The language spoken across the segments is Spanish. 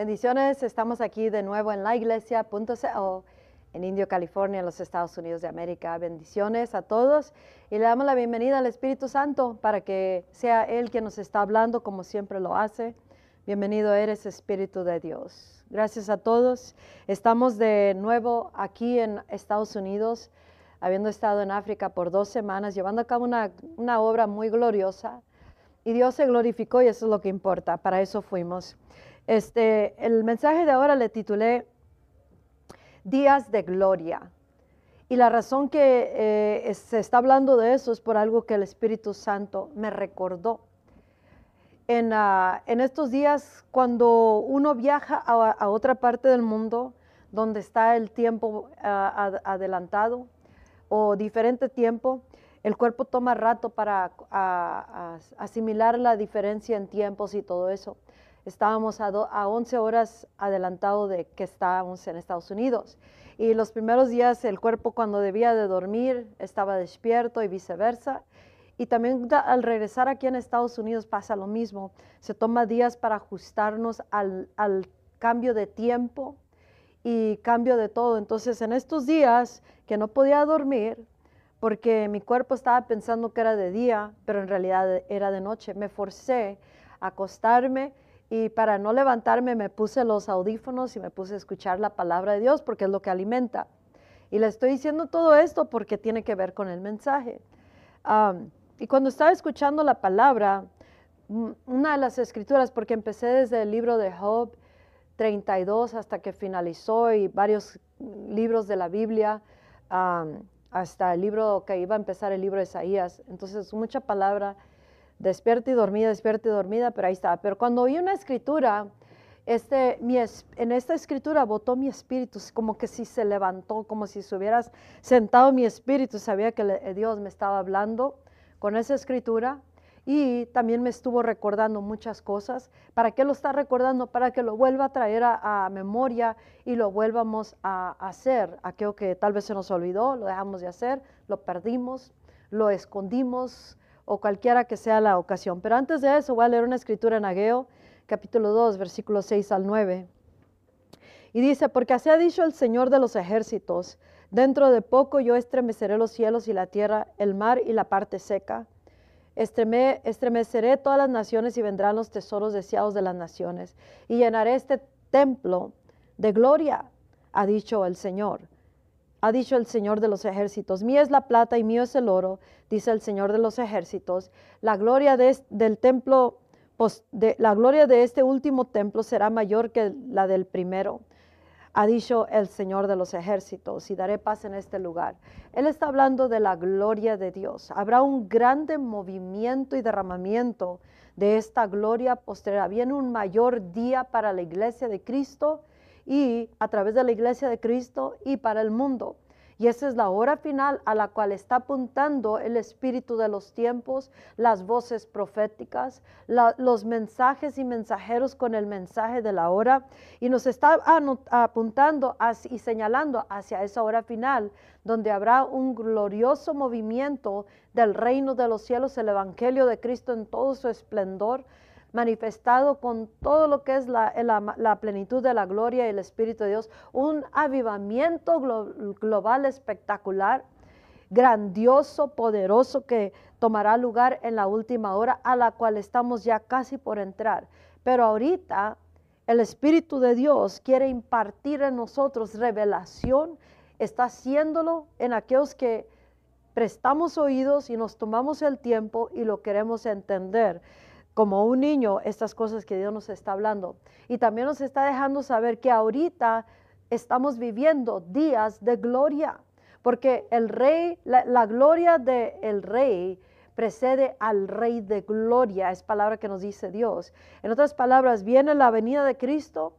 Bendiciones, estamos aquí de nuevo en la iglesia.co en Indio, California, en los Estados Unidos de América. Bendiciones a todos y le damos la bienvenida al Espíritu Santo para que sea Él quien nos está hablando como siempre lo hace. Bienvenido eres, Espíritu de Dios. Gracias a todos. Estamos de nuevo aquí en Estados Unidos, habiendo estado en África por dos semanas, llevando a cabo una, una obra muy gloriosa. Y Dios se glorificó y eso es lo que importa. Para eso fuimos. Este, el mensaje de ahora le titulé Días de Gloria. Y la razón que eh, se está hablando de eso es por algo que el Espíritu Santo me recordó. En, ah, estos días, cuando uno viaja a, otra parte del mundo, donde está el tiempo ah, adelantado o diferente tiempo, el cuerpo toma rato para asimilar la diferencia en tiempos y todo eso estábamos a, a 11 horas adelantado de que estábamos en Estados Unidos. Y los primeros días el cuerpo cuando debía de dormir estaba despierto y viceversa. Y también al regresar aquí en Estados Unidos pasa lo mismo. Se toma días para ajustarnos al, al cambio de tiempo y cambio de todo. Entonces en estos días que no podía dormir, porque mi cuerpo estaba pensando que era de día, pero en realidad era de noche, me forcé a acostarme y para no levantarme me puse los audífonos y me puse a escuchar la palabra de Dios porque es lo que alimenta. Y le estoy diciendo todo esto porque tiene que ver con el mensaje. y cuando estaba escuchando la palabra, una de las escrituras, porque empecé desde el libro de Job 32 hasta que finalizó y varios libros de la Biblia, hasta el libro que iba a empezar el libro de Isaías. Entonces, mucha palabra despierta y dormida, despierta y dormida, pero ahí está. Pero cuando oí una escritura, este, mi, en esta escritura votó mi espíritu, como que si se levantó, como si se hubieras sentado mi espíritu, sabía que eh, Dios me estaba hablando con esa escritura y también me estuvo recordando muchas cosas. ¿Para qué lo está recordando? Para que lo vuelva a traer a, memoria y lo vuelvamos a hacer. Aquello que tal vez se nos olvidó, lo dejamos de hacer, lo perdimos, lo escondimos, o cualquiera que sea la ocasión. Pero antes de eso voy a leer una escritura en Ageo, capítulo 2, versículos 6 al 9. Y dice, porque así ha dicho el Señor de los ejércitos, dentro de poco yo estremeceré los cielos y la tierra, el mar y la parte seca. estremeceré todas las naciones y vendrán los tesoros deseados de las naciones. Y llenaré este templo de gloria, ha dicho el Señor ha dicho el Señor de los ejércitos, mía es la plata y mío es el oro, dice el Señor de los ejércitos. La gloria de, del templo, la gloria de este último templo será mayor que la del primero, ha dicho el Señor de los ejércitos, y daré paz en este lugar. Él está hablando de la gloria de Dios. Habrá un grande movimiento y derramamiento de esta gloria posterior. Viene un mayor día para la iglesia de Cristo y a través de la iglesia de Cristo y para el mundo. Y esa es la hora final a la cual está apuntando el espíritu de los tiempos, las voces proféticas, los mensajes y mensajeros con el mensaje de la hora. Y nos está apuntando y señalando hacia esa hora final, donde habrá un glorioso movimiento del reino de los cielos, el Evangelio de Cristo en todo su esplendor manifestado con todo lo que es la, plenitud de la gloria y el Espíritu de Dios, un avivamiento global espectacular, grandioso, poderoso que tomará lugar en la última hora a la cual estamos ya casi por entrar. Pero ahorita el Espíritu de Dios quiere impartir en nosotros revelación, está haciéndolo en aquellos que prestamos oídos y nos tomamos el tiempo y lo queremos entender como un niño estas cosas que Dios nos está hablando. Y también nos está dejando saber que ahorita estamos viviendo días de gloria, porque el rey, la, gloria del rey precede al rey de gloria, es palabra que nos dice Dios. En otras palabras, viene la venida de Cristo,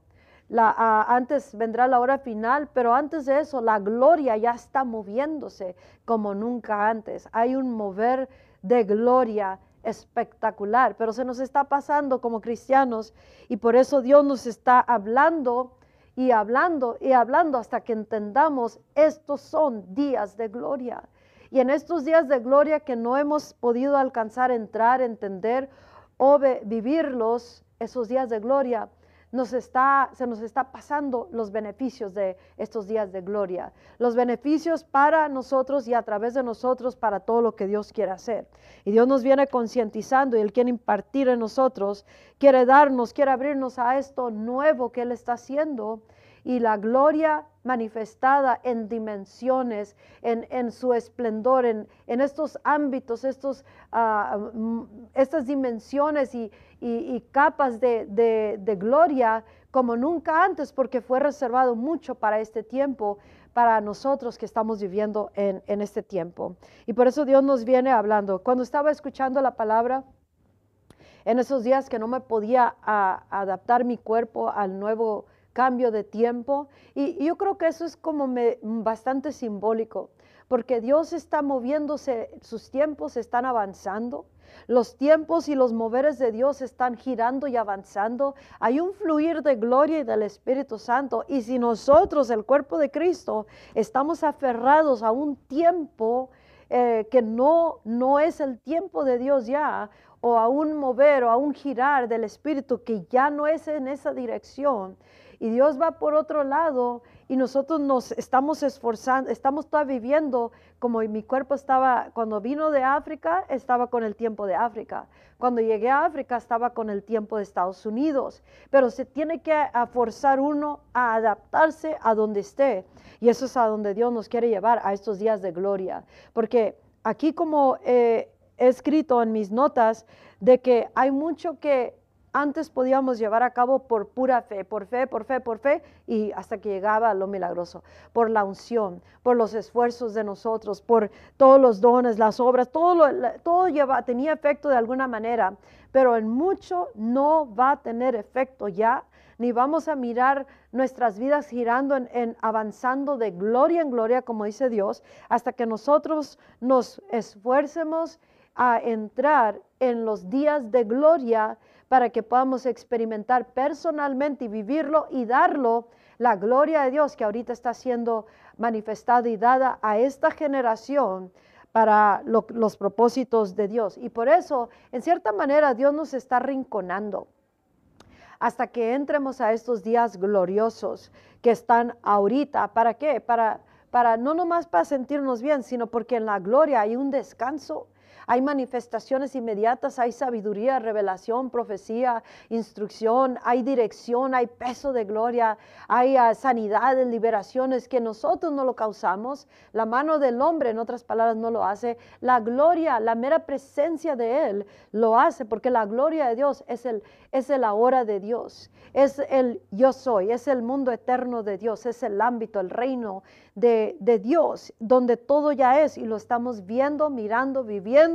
antes vendrá la hora final, pero antes de eso la gloria ya está moviéndose como nunca antes. Hay un mover de gloria espectacular, pero se nos está pasando como cristianos y por eso Dios nos está hablando y hablando y hablando hasta que entendamos estos son días de gloria. Y en estos días de gloria que no hemos podido alcanzar, entrar, entender o vivirlos, esos días de gloria, nos está, se nos está pasando los beneficios de estos días de gloria, los beneficios para nosotros y a través de nosotros para todo lo que Dios quiere hacer. Y Dios nos viene concientizando y Él quiere impartir en nosotros, quiere darnos, quiere abrirnos a esto nuevo que Él está haciendo y la gloria manifestada en dimensiones, en, su esplendor, en, estos ámbitos, estos, ah, mm, estas dimensiones y, capas de, gloria como nunca antes, porque fue reservado mucho para este tiempo, para nosotros que estamos viviendo en, este tiempo. Y por eso Dios nos viene hablando. Cuando estaba escuchando la palabra, en esos días que no me podía ah, adaptar mi cuerpo al nuevo cambio de tiempo. Y, yo creo que eso es como bastante simbólico, porque Dios está moviéndose, sus tiempos están avanzando. Los tiempos y los moveres de Dios están girando y avanzando. Hay un fluir de gloria y del Espíritu Santo. Y si nosotros, el cuerpo de Cristo, estamos aferrados a un tiempo eh, que no, no es el tiempo de Dios ya, o a un mover o a un girar del Espíritu que ya no es en esa dirección, y Dios va por otro lado y nosotros nos estamos esforzando, estamos todavía viviendo como mi cuerpo estaba, cuando vino de África, estaba con el tiempo de África. Cuando llegué a África, estaba con el tiempo de Estados Unidos. Pero se tiene que forzar uno a adaptarse a donde esté. Y eso es a donde Dios nos quiere llevar, a estos días de gloria. Porque aquí como eh, he escrito en mis notas, de que hay mucho que antes podíamos llevar a cabo por pura fe, por fe, por fe, por fe, y hasta que llegaba lo milagroso, por la unción, por los esfuerzos de nosotros, por todos los dones, las obras, todo, todo lleva, tenía efecto de alguna manera, pero en mucho no va a tener efecto ya, ni vamos a mirar nuestras vidas girando en avanzando de gloria en gloria, como dice Dios, hasta que nosotros nos esfuercemos a entrar en los días de gloria para que podamos experimentar personalmente y vivirlo y darlo la gloria de Dios que ahorita está siendo manifestada y dada a esta generación para los propósitos de Dios. Y por eso, en cierta manera, Dios nos está rinconando hasta que entremos a estos días gloriosos que están ahorita. ¿Para qué? Para, para no nomás para sentirnos bien, sino porque en la gloria hay un descanso hay manifestaciones inmediatas, hay sabiduría, revelación, profecía, instrucción, hay dirección, hay peso de gloria, hay uh, sanidades, liberaciones que nosotros no lo causamos, la mano del hombre, en otras palabras, no lo hace, la gloria, la mera presencia de Él lo hace, porque la gloria de Dios es el, es ahora de Dios, es el yo soy, es el mundo eterno de Dios, es el ámbito, el reino de, de Dios, donde todo ya es y lo estamos viendo, mirando, viviendo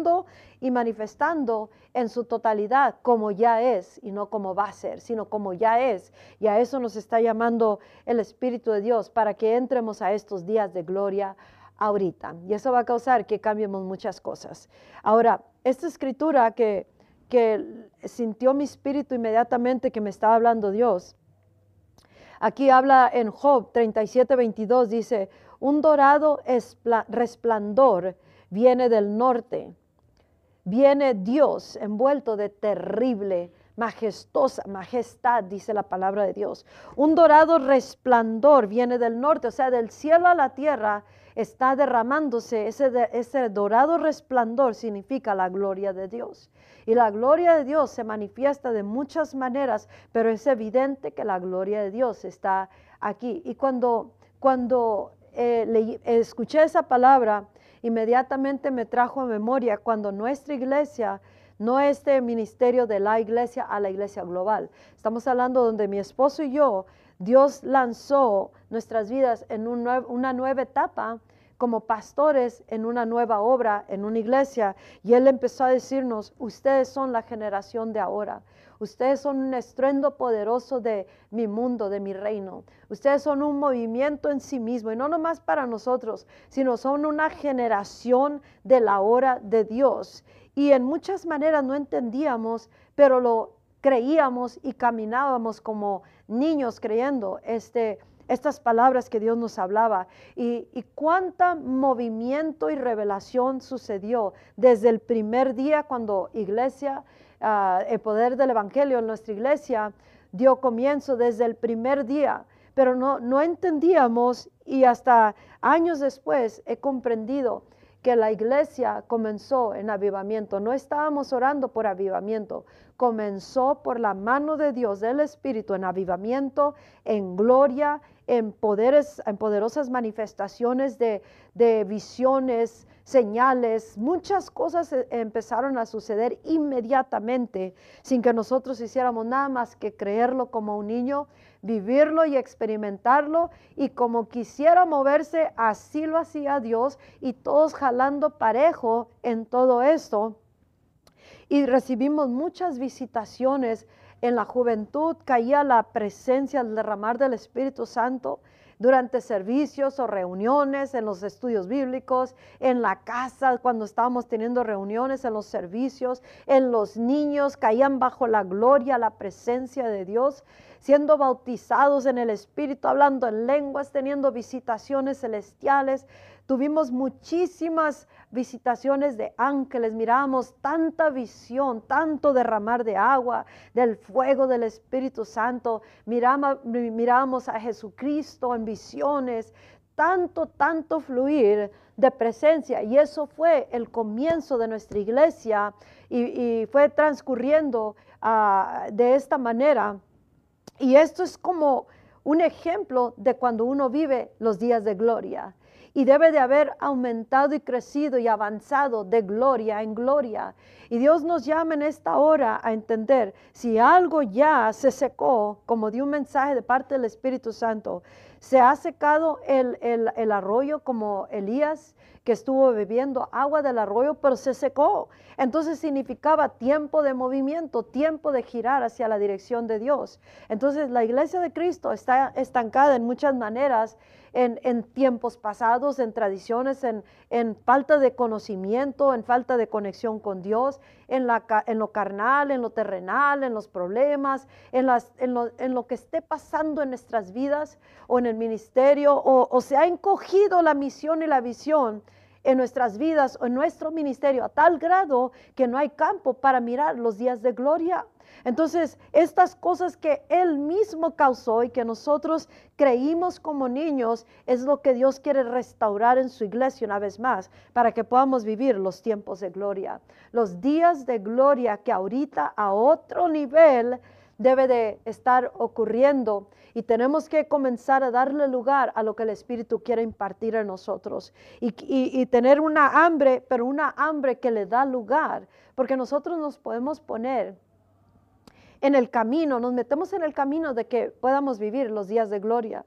y manifestando en su totalidad como ya es y no como va a ser, sino como ya es. Y a eso nos está llamando el Espíritu de Dios para que entremos a estos días de gloria ahorita. Y eso va a causar que cambiemos muchas cosas. Ahora, esta escritura que que sintió mi espíritu inmediatamente que me estaba hablando Dios. Aquí habla en Job 37, 22, dice, un dorado resplandor viene del norte, viene Dios envuelto de terrible, majestuosa, majestad, dice la palabra de Dios. Un dorado resplandor viene del norte, o sea, del cielo a la tierra está derramándose, ese, ese dorado resplandor significa la gloria de Dios. Y la gloria de Dios se manifiesta de muchas maneras, pero es evidente que la gloria de Dios está aquí. Y cuando, cuando eh, escuché esa palabra, inmediatamente me trajo a memoria cuando nuestra iglesia, no este ministerio de la iglesia a la iglesia global, estamos hablando donde mi esposo y yo, Dios lanzó nuestras vidas en una nueva etapa como pastores en una nueva obra, en una iglesia, y Él empezó a decirnos, ustedes son la generación de ahora, ustedes son un estruendo poderoso de mi mundo, de mi reino, ustedes son un movimiento en sí mismo, y no nomás para nosotros, sino son una generación de la hora de Dios. Y en muchas maneras no entendíamos, pero lo creíamos y caminábamos como niños creyendo este estas palabras que Dios nos hablaba y, cuánta movimiento y revelación sucedió desde el primer día cuando iglesia, ah, el poder del Evangelio en nuestra iglesia, dio comienzo desde el primer día, pero no, no entendíamos y hasta años después he comprendido que la iglesia comenzó en avivamiento. No estábamos orando por avivamiento, comenzó por la mano de Dios, del Espíritu, en avivamiento, en gloria, en, poderes, en poderosas manifestaciones de, de visiones, señales, muchas cosas e, empezaron a suceder inmediatamente sin que nosotros hiciéramos nada más que creerlo como un niño, vivirlo y experimentarlo y como quisiera moverse, así lo hacía Dios y todos jalando parejo en todo esto. Y recibimos muchas visitaciones en la juventud, caía la presencia, el derramar del Espíritu Santo durante servicios o reuniones en los estudios bíblicos, en la casa cuando estábamos teniendo reuniones, en los servicios, en los niños, caían bajo la gloria, la presencia de Dios, siendo bautizados en el Espíritu, hablando en lenguas, teniendo visitaciones celestiales. Tuvimos muchísimas visitaciones de ángeles, mirábamos tanta visión, tanto derramar de agua, del fuego del Espíritu Santo, mirábamos, a Jesucristo en visiones, tanto, tanto fluir de presencia. Y eso fue el comienzo de nuestra iglesia y, fue transcurriendo ah, de esta manera. Y esto es como un ejemplo de cuando uno vive los días de gloria y debe de haber aumentado y crecido y avanzado de gloria en gloria. Y Dios nos llama en esta hora a entender si algo ya se secó, como dio un mensaje de parte del Espíritu Santo, se ha secado el, el arroyo como Elías que estuvo bebiendo agua del arroyo, pero se secó. Entonces significaba tiempo de movimiento, tiempo de girar hacia la dirección de Dios. Entonces la iglesia de Cristo está estancada en muchas maneras en, tiempos pasados, en tradiciones, en, falta de conocimiento, en falta de conexión con Dios, en, la, en lo carnal, en lo terrenal, en los problemas, en, las, en, lo, que esté pasando en nuestras vidas o en el ministerio, o se ha encogido la misión y la visión en nuestras vidas o en nuestro ministerio a tal grado que no hay campo para mirar los días de gloria. Entonces, estas cosas que Él mismo causó y que nosotros creímos como niños es lo que Dios quiere restaurar en su iglesia una vez más para que podamos vivir los tiempos de gloria. Los días de gloria que ahorita a otro nivel debe de estar ocurriendo y tenemos que comenzar a darle lugar a lo que el Espíritu quiere impartir a nosotros y, tener una hambre, pero una hambre que le da lugar, porque nosotros nos podemos poner en el camino, nos metemos en el camino de que podamos vivir los días de gloria.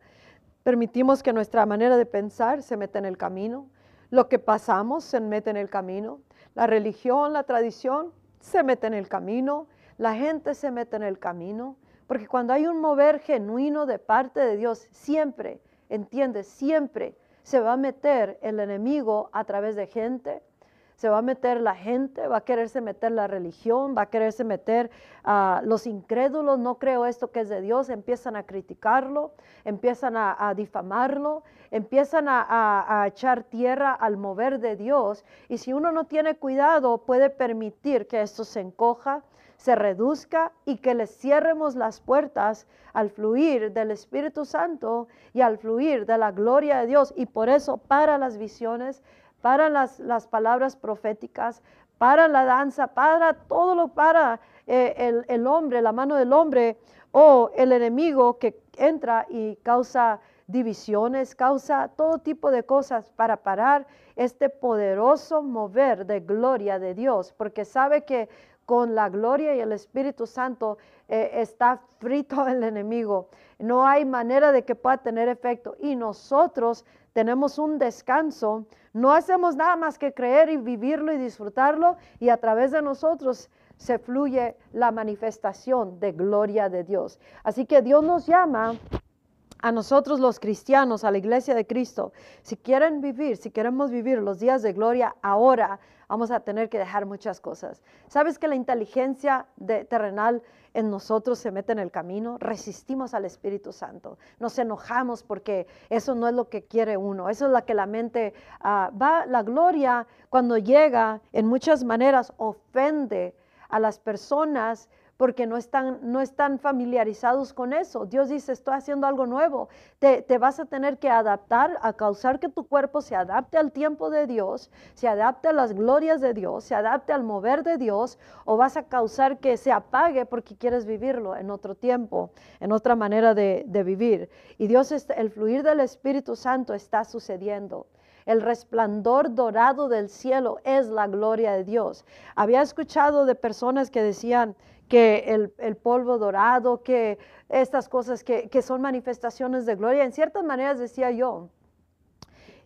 Permitimos que nuestra manera de pensar se meta en el camino, lo que pasamos se mete en el camino, la religión, la tradición se mete en el camino, la gente se mete en el camino. Porque cuando hay un mover genuino de parte de Dios, siempre, entiende, siempre se va a meter el enemigo a través de gente, se va a meter la gente, va a quererse meter la religión, va a quererse meter a los incrédulos, no creo esto que es de Dios, empiezan a criticarlo, empiezan a, difamarlo, empiezan a, a, echar tierra al mover de Dios. Y si uno no tiene cuidado, puede permitir que esto se encoja, se reduzca y que le cierremos las puertas al fluir del Espíritu Santo y al fluir de la gloria de Dios. Y por eso para las visiones, para las, palabras proféticas, para la danza, para todo lo para eh, el, el hombre, la mano del hombre o el enemigo que entra y causa divisiones, causa todo tipo de cosas para parar este poderoso mover de gloria de Dios, porque sabe que con la gloria y el Espíritu Santo eh, está frito el enemigo. No hay manera de que pueda tener efecto. Y nosotros tenemos un descanso. No hacemos nada más que creer y vivirlo y disfrutarlo. Y a través de nosotros se fluye la manifestación de gloria de Dios. Así que Dios nos llama a nosotros los cristianos, a la iglesia de Cristo, si quieren vivir, si queremos vivir los días de gloria ahora, vamos a tener que dejar muchas cosas. ¿Sabes que la inteligencia terrenal en nosotros se mete en el camino? Resistimos al Espíritu Santo, nos enojamos porque eso no es lo que quiere uno, eso es lo que la mente ah, va, la gloria cuando llega en muchas maneras ofende a las personas porque no están, no están familiarizados con eso. Dios dice, estoy haciendo algo nuevo. Te, te, vas a tener que adaptar a causar que tu cuerpo se adapte al tiempo de Dios, se adapte a las glorias de Dios, se adapte al mover de Dios, o vas a causar que se apague porque quieres vivirlo en otro tiempo, en otra manera de, de vivir. Y Dios, el fluir del Espíritu Santo está sucediendo. El resplandor dorado del cielo es la gloria de Dios. Había escuchado de personas que decían, que el, polvo dorado, que estas cosas que, son manifestaciones de gloria. En ciertas maneras decía yo,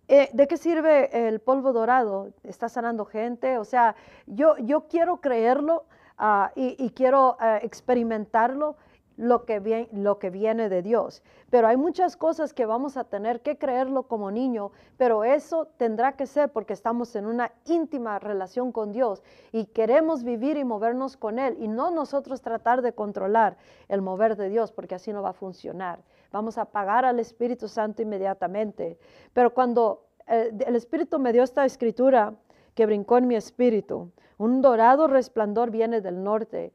eh, ¿de qué sirve el polvo dorado? ¿Está sanando gente? O sea, yo, yo quiero creerlo ah, y, quiero eh, experimentarlo lo que, lo que viene de Dios. Pero hay muchas cosas que vamos a tener que creerlo como niño, pero eso tendrá que ser porque estamos en una íntima relación con Dios y queremos vivir y movernos con Él y no nosotros tratar de controlar el mover de Dios porque así no va a funcionar. Vamos a pagar al Espíritu Santo inmediatamente. Pero cuando eh, el Espíritu me dio esta escritura que brincó en mi espíritu, un dorado resplandor viene del norte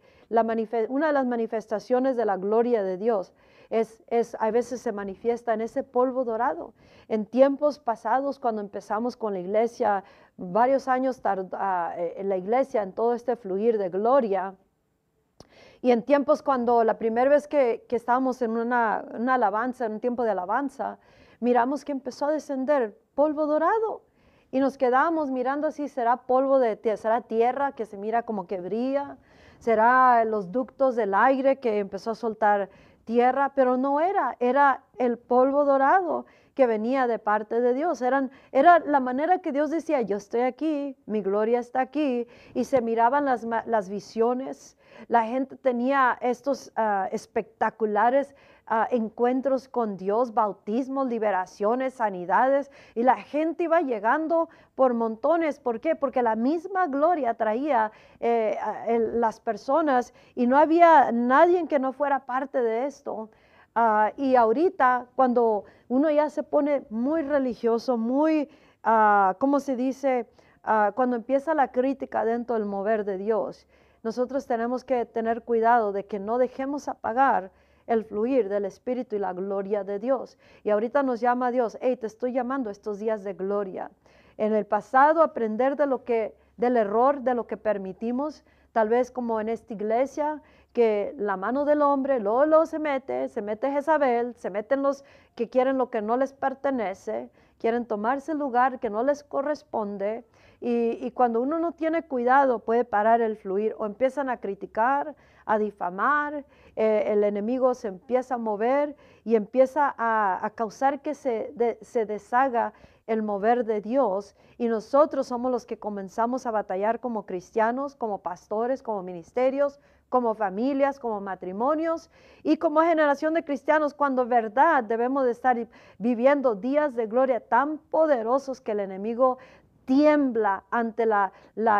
una de las manifestaciones de la gloria de Dios es, es, a veces se manifiesta en ese polvo dorado. En tiempos pasados, cuando empezamos con la iglesia, varios años ah, eh, en la iglesia, en todo este fluir de gloria, y en tiempos cuando la primera vez que, que estábamos en una, una, alabanza, en un tiempo de alabanza, miramos que empezó a descender polvo dorado. Y nos quedábamos mirando así, será polvo de, será tierra que se mira como que brilla, será los ductos del aire que empezó a soltar tierra, pero no era, era el polvo dorado que venía de parte de Dios. Eran, era la manera que Dios decía, yo estoy aquí, mi gloria está aquí, y se miraban las, las visiones. La gente tenía estos ah, espectaculares encuentros con Dios, bautismos, liberaciones, sanidades, y la gente iba llegando por montones. ¿Por qué? Porque la misma gloria traía eh, las personas y no había nadie que no fuera parte de esto. Ah, y ahorita, cuando uno ya se pone muy religioso, muy, uh, ¿cómo se dice? Ah, cuando empieza la crítica dentro del mover de Dios, nosotros tenemos que tener cuidado de que no dejemos apagar el fluir del Espíritu y la gloria de Dios. Y ahorita nos llama Dios, hey, te estoy llamando estos días de gloria. En el pasado aprender de lo que, del error, de lo que permitimos, tal vez como en esta iglesia, que la mano del hombre luego, se mete, se mete Jezabel, se meten los que quieren lo que no les pertenece, quieren tomarse el lugar que no les corresponde. Y, y, cuando uno no tiene cuidado puede parar el fluir o empiezan a criticar, a difamar, eh, el enemigo se empieza a mover y empieza a, causar que se, se deshaga el mover de Dios y nosotros somos los que comenzamos a batallar como cristianos, como pastores, como ministerios, como familias, como matrimonios y como generación de cristianos, cuando verdad debemos de estar viviendo días de gloria tan poderosos que el enemigo tiembla ante la,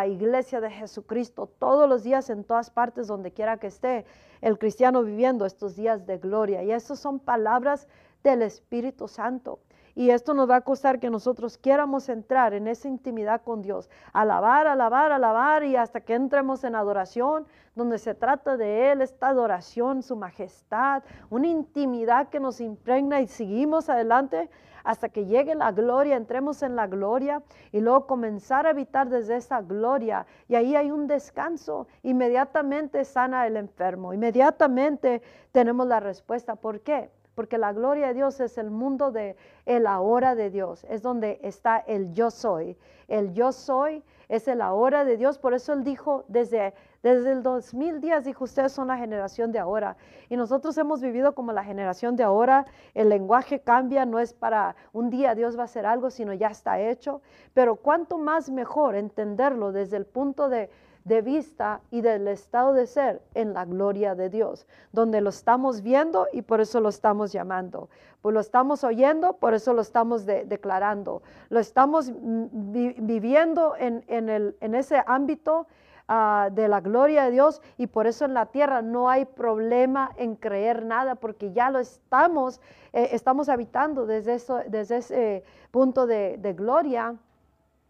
iglesia de Jesucristo todos los días en todas partes donde quiera que esté el cristiano viviendo estos días de gloria. Y estas son palabras del Espíritu Santo. Y esto nos va a costar que nosotros quieramos entrar en esa intimidad con Dios, alabar, alabar, alabar y hasta que entremos en adoración, donde se trata de Él, esta adoración, su majestad, una intimidad que nos impregna y seguimos adelante hasta que llegue la gloria, entremos en la gloria y luego comenzar a habitar desde esa gloria. Y ahí hay un descanso. Inmediatamente sana el enfermo, inmediatamente tenemos la respuesta. ¿Por qué? Porque la gloria de Dios es el mundo de el ahora de Dios, es donde está el yo soy. El yo soy es el ahora de Dios, por eso él dijo desde, desde el 2000 días, dijo, ustedes son la generación de ahora. Y nosotros hemos vivido como la generación de ahora, el lenguaje cambia, no es para un día Dios va a hacer algo, sino ya está hecho. Pero cuánto más mejor entenderlo desde el punto de de vista y del estado de ser en la gloria de Dios, donde lo estamos viendo y por eso lo estamos llamando, pues lo estamos oyendo, por eso lo estamos declarando, lo estamos viviendo en, el, en, ese ámbito ah, de la gloria de Dios y por eso en la tierra no hay problema en creer nada porque ya lo estamos, eh, estamos habitando desde, eso, desde ese punto de gloria.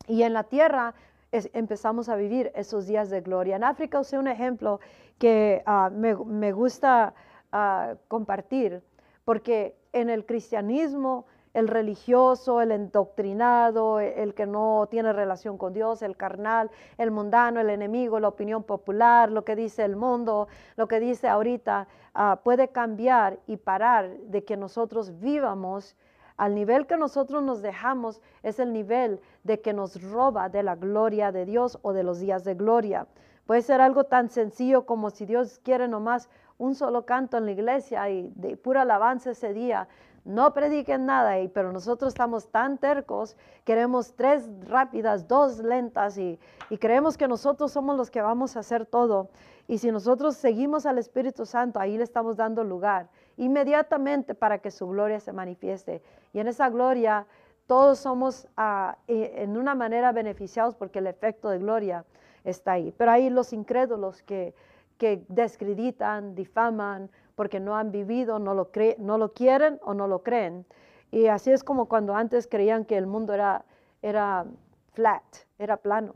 Y en la tierra empezamos a vivir esos días de gloria. En África usé un ejemplo que ah, me, gusta ah, compartir, porque en el cristianismo el religioso, el endoctrinado, el que no tiene relación con Dios, el carnal, el mundano, el enemigo, la opinión popular, lo que dice el mundo, lo que dice ahorita, ah, puede cambiar y parar de que nosotros vivamos al nivel que nosotros nos dejamos es el nivel de que nos roba de la gloria de Dios o de los días de gloria. Puede ser algo tan sencillo como si Dios quiere nomás un solo canto en la iglesia y de pura alabanza ese día. No prediquen nada, pero nosotros estamos tan tercos, queremos tres rápidas, dos lentas y, y creemos que nosotros somos los que vamos a hacer todo. Y si nosotros seguimos al Espíritu Santo, ahí le estamos dando lugar inmediatamente para que su gloria se manifieste. Y en esa gloria todos somos ah, e, en una manera beneficiados porque el efecto de gloria está ahí. Pero hay los incrédulos que, que descreditan, difaman, porque no han vivido, no lo, no lo quieren o no lo creen. Y así es como cuando antes creían que el mundo era, era flat, era plano.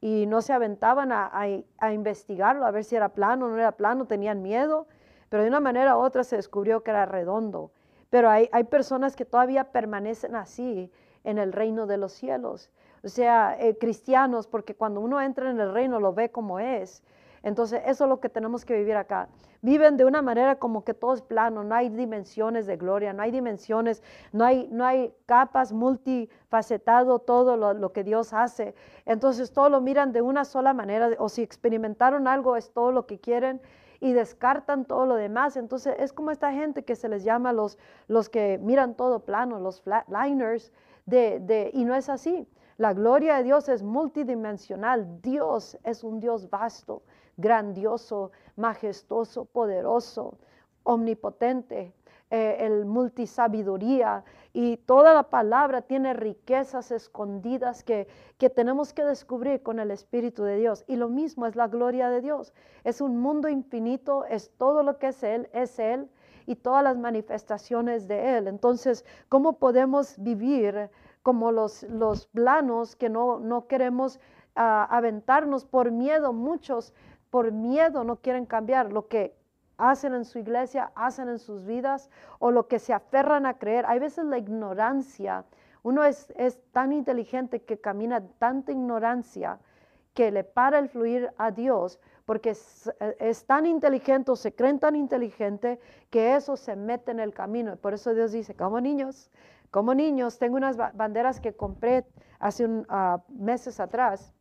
Y no se aventaban a, a investigarlo, a ver si era plano o no era plano, tenían miedo pero de una manera u otra se descubrió que era redondo. Pero hay, hay personas que todavía permanecen así en el reino de los cielos. O sea, eh, cristianos, porque cuando uno entra en el reino lo ve como es. Entonces, eso es lo que tenemos que vivir acá. Viven de una manera como que todo es plano, no hay dimensiones de gloria, no hay dimensiones, no hay, no hay capas multifacetado todo lo, lo, que Dios hace. Entonces, todo lo miran de una sola manera, o si experimentaron algo, es todo lo que quieren y descartan todo lo demás. Entonces es como esta gente que se les llama los, los que miran todo plano, los flatliners, de, de, y no es así. La gloria de Dios es multidimensional. Dios es un Dios vasto, grandioso, majestuoso, poderoso, omnipotente, eh, el multisabiduría y toda la palabra tiene riquezas escondidas que, que tenemos que descubrir con el Espíritu de Dios. Y lo mismo es la gloria de Dios. Es un mundo infinito, es todo lo que es Él, es Él y todas las manifestaciones de Él. Entonces, ¿cómo podemos vivir como los, los planos que no, no queremos ah, aventarnos por miedo? Muchos por miedo no quieren cambiar lo que hacen en su iglesia, hacen en sus vidas o lo que se aferran a creer. Hay veces la ignorancia, uno es, es tan inteligente que camina tanta ignorancia que le para el fluir a Dios porque es, tan inteligente o se creen tan inteligente que eso se mete en el camino. Por eso Dios dice, como niños, como niños, tengo unas banderas que compré hace uh, meses atrás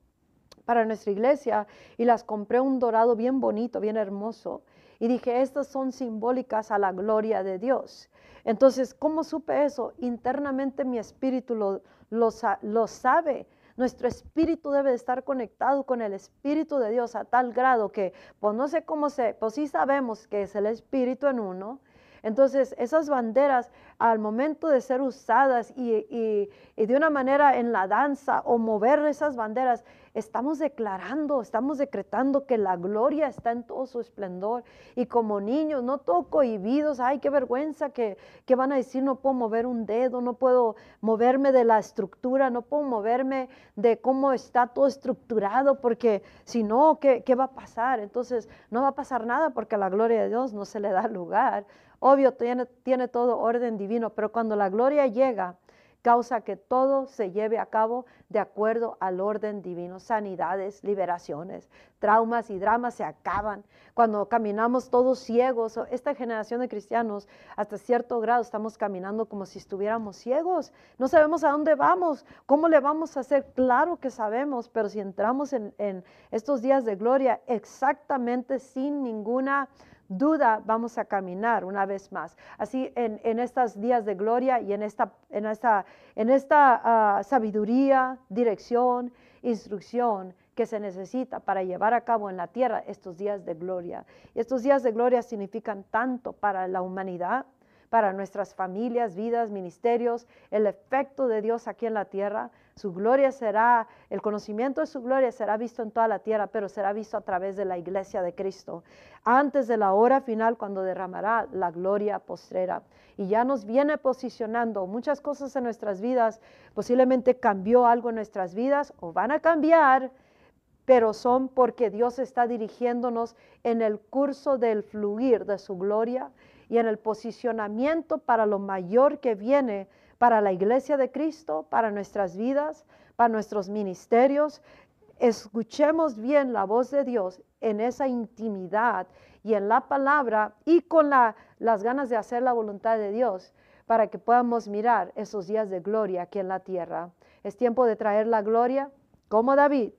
para nuestra iglesia y las compré un dorado bien bonito, bien hermoso. Y dije, estas son simbólicas a la gloria de Dios. Entonces, ¿cómo supe eso? Internamente mi espíritu lo, sabe. Nuestro espíritu debe de estar conectado con el espíritu de Dios a tal grado que, pues no sé cómo sé, pues sí sabemos que es el espíritu en uno, entonces, esas banderas, al momento de ser usadas y, de una manera en la danza o mover esas banderas, estamos declarando, estamos decretando que la gloria está en todo su esplendor. Y como niños, no todo cohibidos, ay, qué vergüenza que, van a decir, no puedo mover un dedo, no puedo moverme de la estructura, no puedo moverme de cómo está todo estructurado, porque si no, ¿qué, qué va a pasar? Entonces, no va a pasar nada porque a la gloria de Dios no se le da lugar. Obvio, tiene, tiene todo orden divino, pero cuando la gloria llega, causa que todo se lleve a cabo de acuerdo al orden divino. Sanidades, liberaciones, traumas y dramas se acaban. Cuando caminamos todos ciegos, esta generación de cristianos, hasta cierto grado estamos caminando como si estuviéramos ciegos. No sabemos a dónde vamos, cómo le vamos a hacer. Claro que sabemos, pero si entramos en, en estos días de gloria exactamente sin ninguna duda vamos a caminar una vez más. Así en, en estos días de gloria y en esta, en esta, en esta ah, sabiduría, dirección, instrucción que se necesita para llevar a cabo en la tierra estos días de gloria. estos días de gloria significan tanto para la humanidad, para nuestras familias, vidas, ministerios, el efecto de Dios aquí en la tierra. Su gloria será, el conocimiento de su gloria será visto en toda la tierra, pero será visto a través de la iglesia de Cristo, antes de la hora final cuando derramará la gloria postrera. Y ya nos viene posicionando muchas cosas en nuestras vidas, posiblemente cambió algo en nuestras vidas o van a cambiar pero son porque Dios está dirigiéndonos en el curso del fluir de su gloria y en el posicionamiento para lo mayor que viene para la iglesia de Cristo, para nuestras vidas, para nuestros ministerios. Escuchemos bien la voz de Dios en esa intimidad y en la palabra y con las ganas de hacer la voluntad de Dios para que podamos mirar esos días de gloria aquí en la tierra. Es tiempo de traer la gloria como David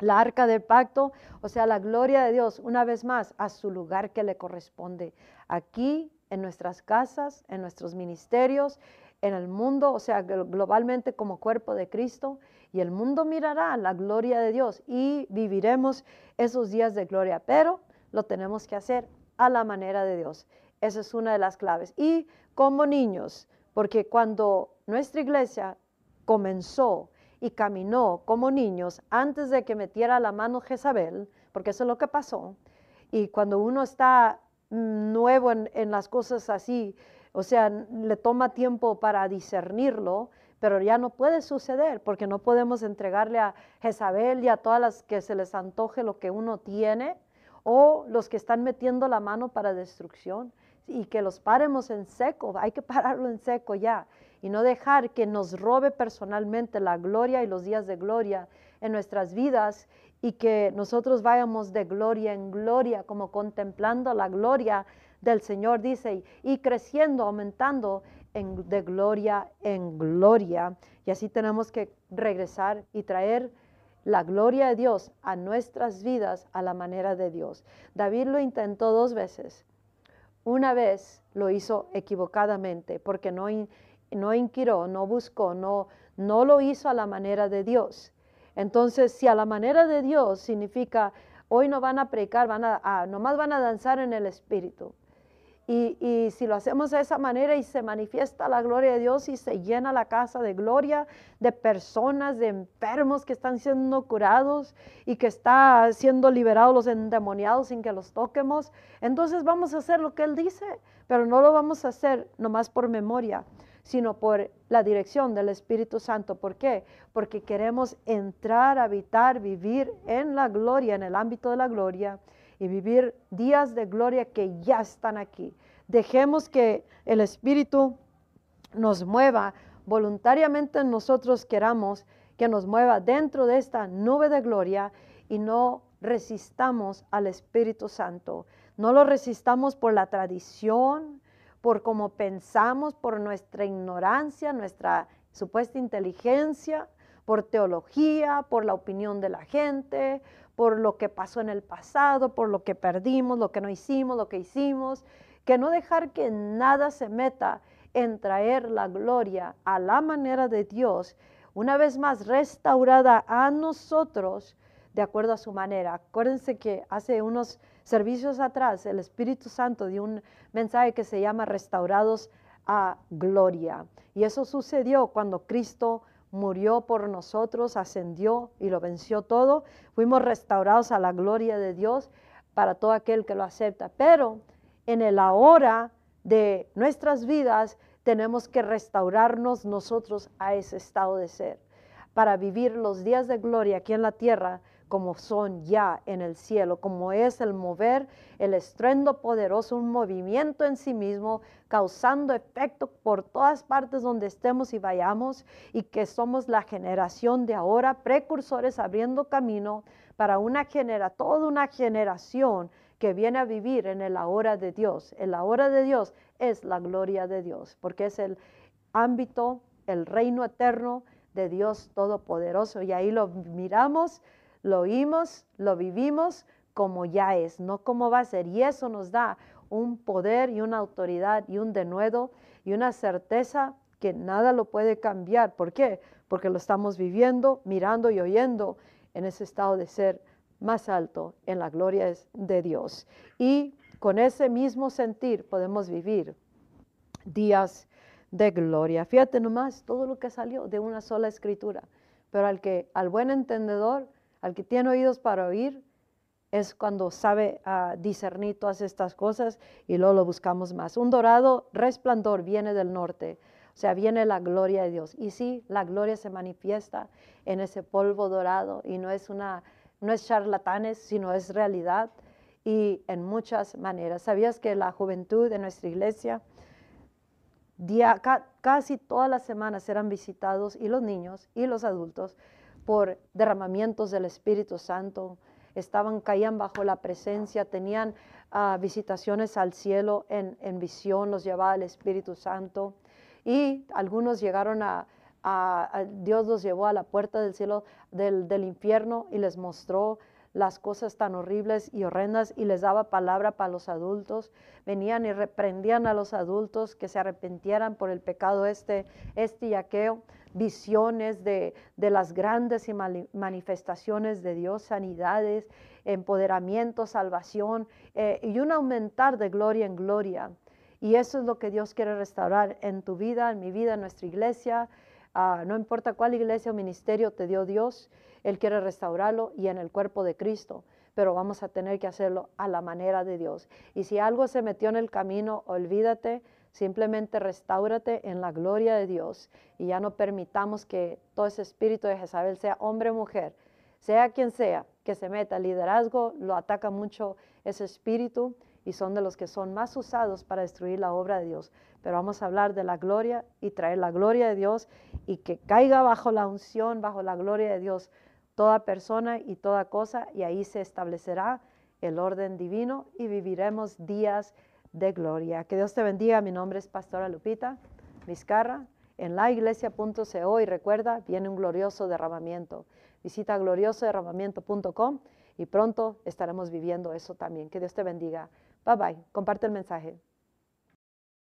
la arca del pacto, o sea, la gloria de Dios, una vez más, a su lugar que le corresponde. Aquí, en nuestras casas, en nuestros ministerios, en el mundo, o sea, globalmente como cuerpo de Cristo, y el mundo mirará la gloria de Dios y viviremos esos días de gloria, pero lo tenemos que hacer a la manera de Dios. Esa es una de las claves. Y como niños, porque cuando nuestra iglesia comenzó, y caminó como niños antes de que metiera la mano Jezabel, porque eso es lo que pasó. Y cuando uno está nuevo en, las cosas así, o sea, le toma tiempo para discernirlo, pero ya no puede suceder porque no podemos entregarle a Jezabel y a todas las que se les antoje lo que uno tiene o los que están metiendo la mano para destrucción y que los paremos en seco, hay que pararlo en seco ya y no dejar que nos robe personalmente la gloria y los días de gloria en nuestras vidas y que nosotros vayamos de gloria en gloria, como contemplando la gloria del Señor, dice, y creciendo, aumentando en, de gloria en gloria. Y así tenemos que regresar y traer la gloria de Dios a nuestras vidas a la manera de Dios. David lo intentó dos veces. Una vez lo hizo equivocadamente porque no no inquirió, no buscó, no, no lo hizo a la manera de Dios. Entonces, si a la manera de Dios significa, hoy no van a predicar, van a, nomás van a danzar en el Espíritu. Y, si lo hacemos de esa manera y se manifiesta la gloria de Dios y se llena la casa de gloria de personas, de enfermos que están siendo curados y que está siendo liberados los endemoniados sin que los toquemos, entonces vamos a hacer lo que Él dice, pero no lo vamos a hacer nomás por memoria sino por la dirección del Espíritu Santo. ¿Por qué? Porque queremos entrar, habitar, vivir en la gloria, en el ámbito de la gloria y vivir días de gloria que ya están aquí. Dejemos que el Espíritu nos mueva voluntariamente nosotros queramos que nos mueva dentro de esta nube de gloria y no resistamos al Espíritu Santo. No lo resistamos por la tradición, por cómo pensamos, por nuestra ignorancia, nuestra supuesta inteligencia, por teología, por la opinión de la gente, por lo que pasó en el pasado, por lo que perdimos, lo que no hicimos, lo que hicimos, que no dejar que nada se meta en traer la gloria a la manera de Dios, una vez más restaurada a nosotros de acuerdo a su manera. Acuérdense que hace unos servicios atrás el Espíritu Santo dio un mensaje que se llama restaurados a gloria. Y eso sucedió cuando Cristo murió por nosotros, ascendió y lo venció todo. Fuimos restaurados a la gloria de Dios para todo aquel que lo acepta. Pero en el ahora de nuestras vidas tenemos que restaurarnos nosotros a ese estado de ser para vivir los días de gloria aquí en la tierra como son ya en el cielo, como es el mover, el estruendo poderoso, un movimiento en sí mismo, causando efecto por todas partes donde estemos y vayamos, y que somos la generación de ahora, precursores abriendo camino para una genera, toda una generación que viene a vivir en el ahora de Dios. El ahora de Dios es la gloria de Dios, porque es el ámbito, el reino eterno de Dios Todopoderoso. Y ahí lo miramos lo oímos, lo vivimos como ya es, no como va a ser. Y eso nos da un poder y una autoridad y un denuedo y una certeza que nada lo puede cambiar. ¿Por qué? Porque lo estamos viviendo, mirando y oyendo en ese estado de ser más alto en la gloria de Dios. Y con ese mismo sentir podemos vivir días de gloria. Fíjate nomás todo lo que salió de una sola escritura. Pero al que, al buen entendedor, al que tiene oídos para oír, es cuando sabe ah, discernir todas estas cosas y luego lo buscamos más. Un dorado resplandor viene del norte, o sea, viene la gloria de Dios. Y sí, la gloria se manifiesta en ese polvo dorado y no es una, no es charlatanes, sino es realidad y en muchas maneras. ¿Sabías que la juventud de nuestra iglesia día, casi todas las semanas eran visitados y los niños y los adultos por derramamientos del Espíritu Santo? estaban, caían bajo la presencia, tenían ah, visitaciones al cielo en, visión, los llevaba el Espíritu Santo. Y algunos llegaron a, Dios los llevó a la puerta del cielo, del, infierno y les mostró las cosas tan horribles y horrendas y les daba palabra para los adultos. Venían y reprendían a los adultos que se arrepintieran por el pecado este, este y. Visiones de, las grandes manifestaciones de Dios, sanidades, empoderamiento, salvación eh, y un aumentar de gloria en gloria. Y eso es lo que Dios quiere restaurar en tu vida, en mi vida, en nuestra iglesia. Ah, no importa cuál iglesia o ministerio te dio Dios, él quiere restaurarlo y en el cuerpo de Cristo, pero vamos a tener que hacerlo a la manera de Dios. Y si algo se metió en el camino, olvídate, simplemente restaurate en la gloria de Dios y ya no permitamos que todo ese espíritu de Jezabel sea hombre o mujer, sea quien sea, que se meta. El liderazgo lo ataca mucho ese espíritu y son de los que son más usados para destruir la obra de Dios. Pero vamos a hablar de la gloria y traer la gloria de Dios y que caiga bajo la unción, bajo la gloria de Dios toda persona y toda cosa, y ahí se establecerá el orden divino y viviremos días de gloria. Que Dios te bendiga. Mi nombre es Pastora Lupita Vizcarra en laiglesia.co y recuerda, viene un glorioso derramamiento. Visita gloriosoderramamiento.com y pronto estaremos viviendo eso también. Que Dios te bendiga. Bye bye. Comparte el mensaje.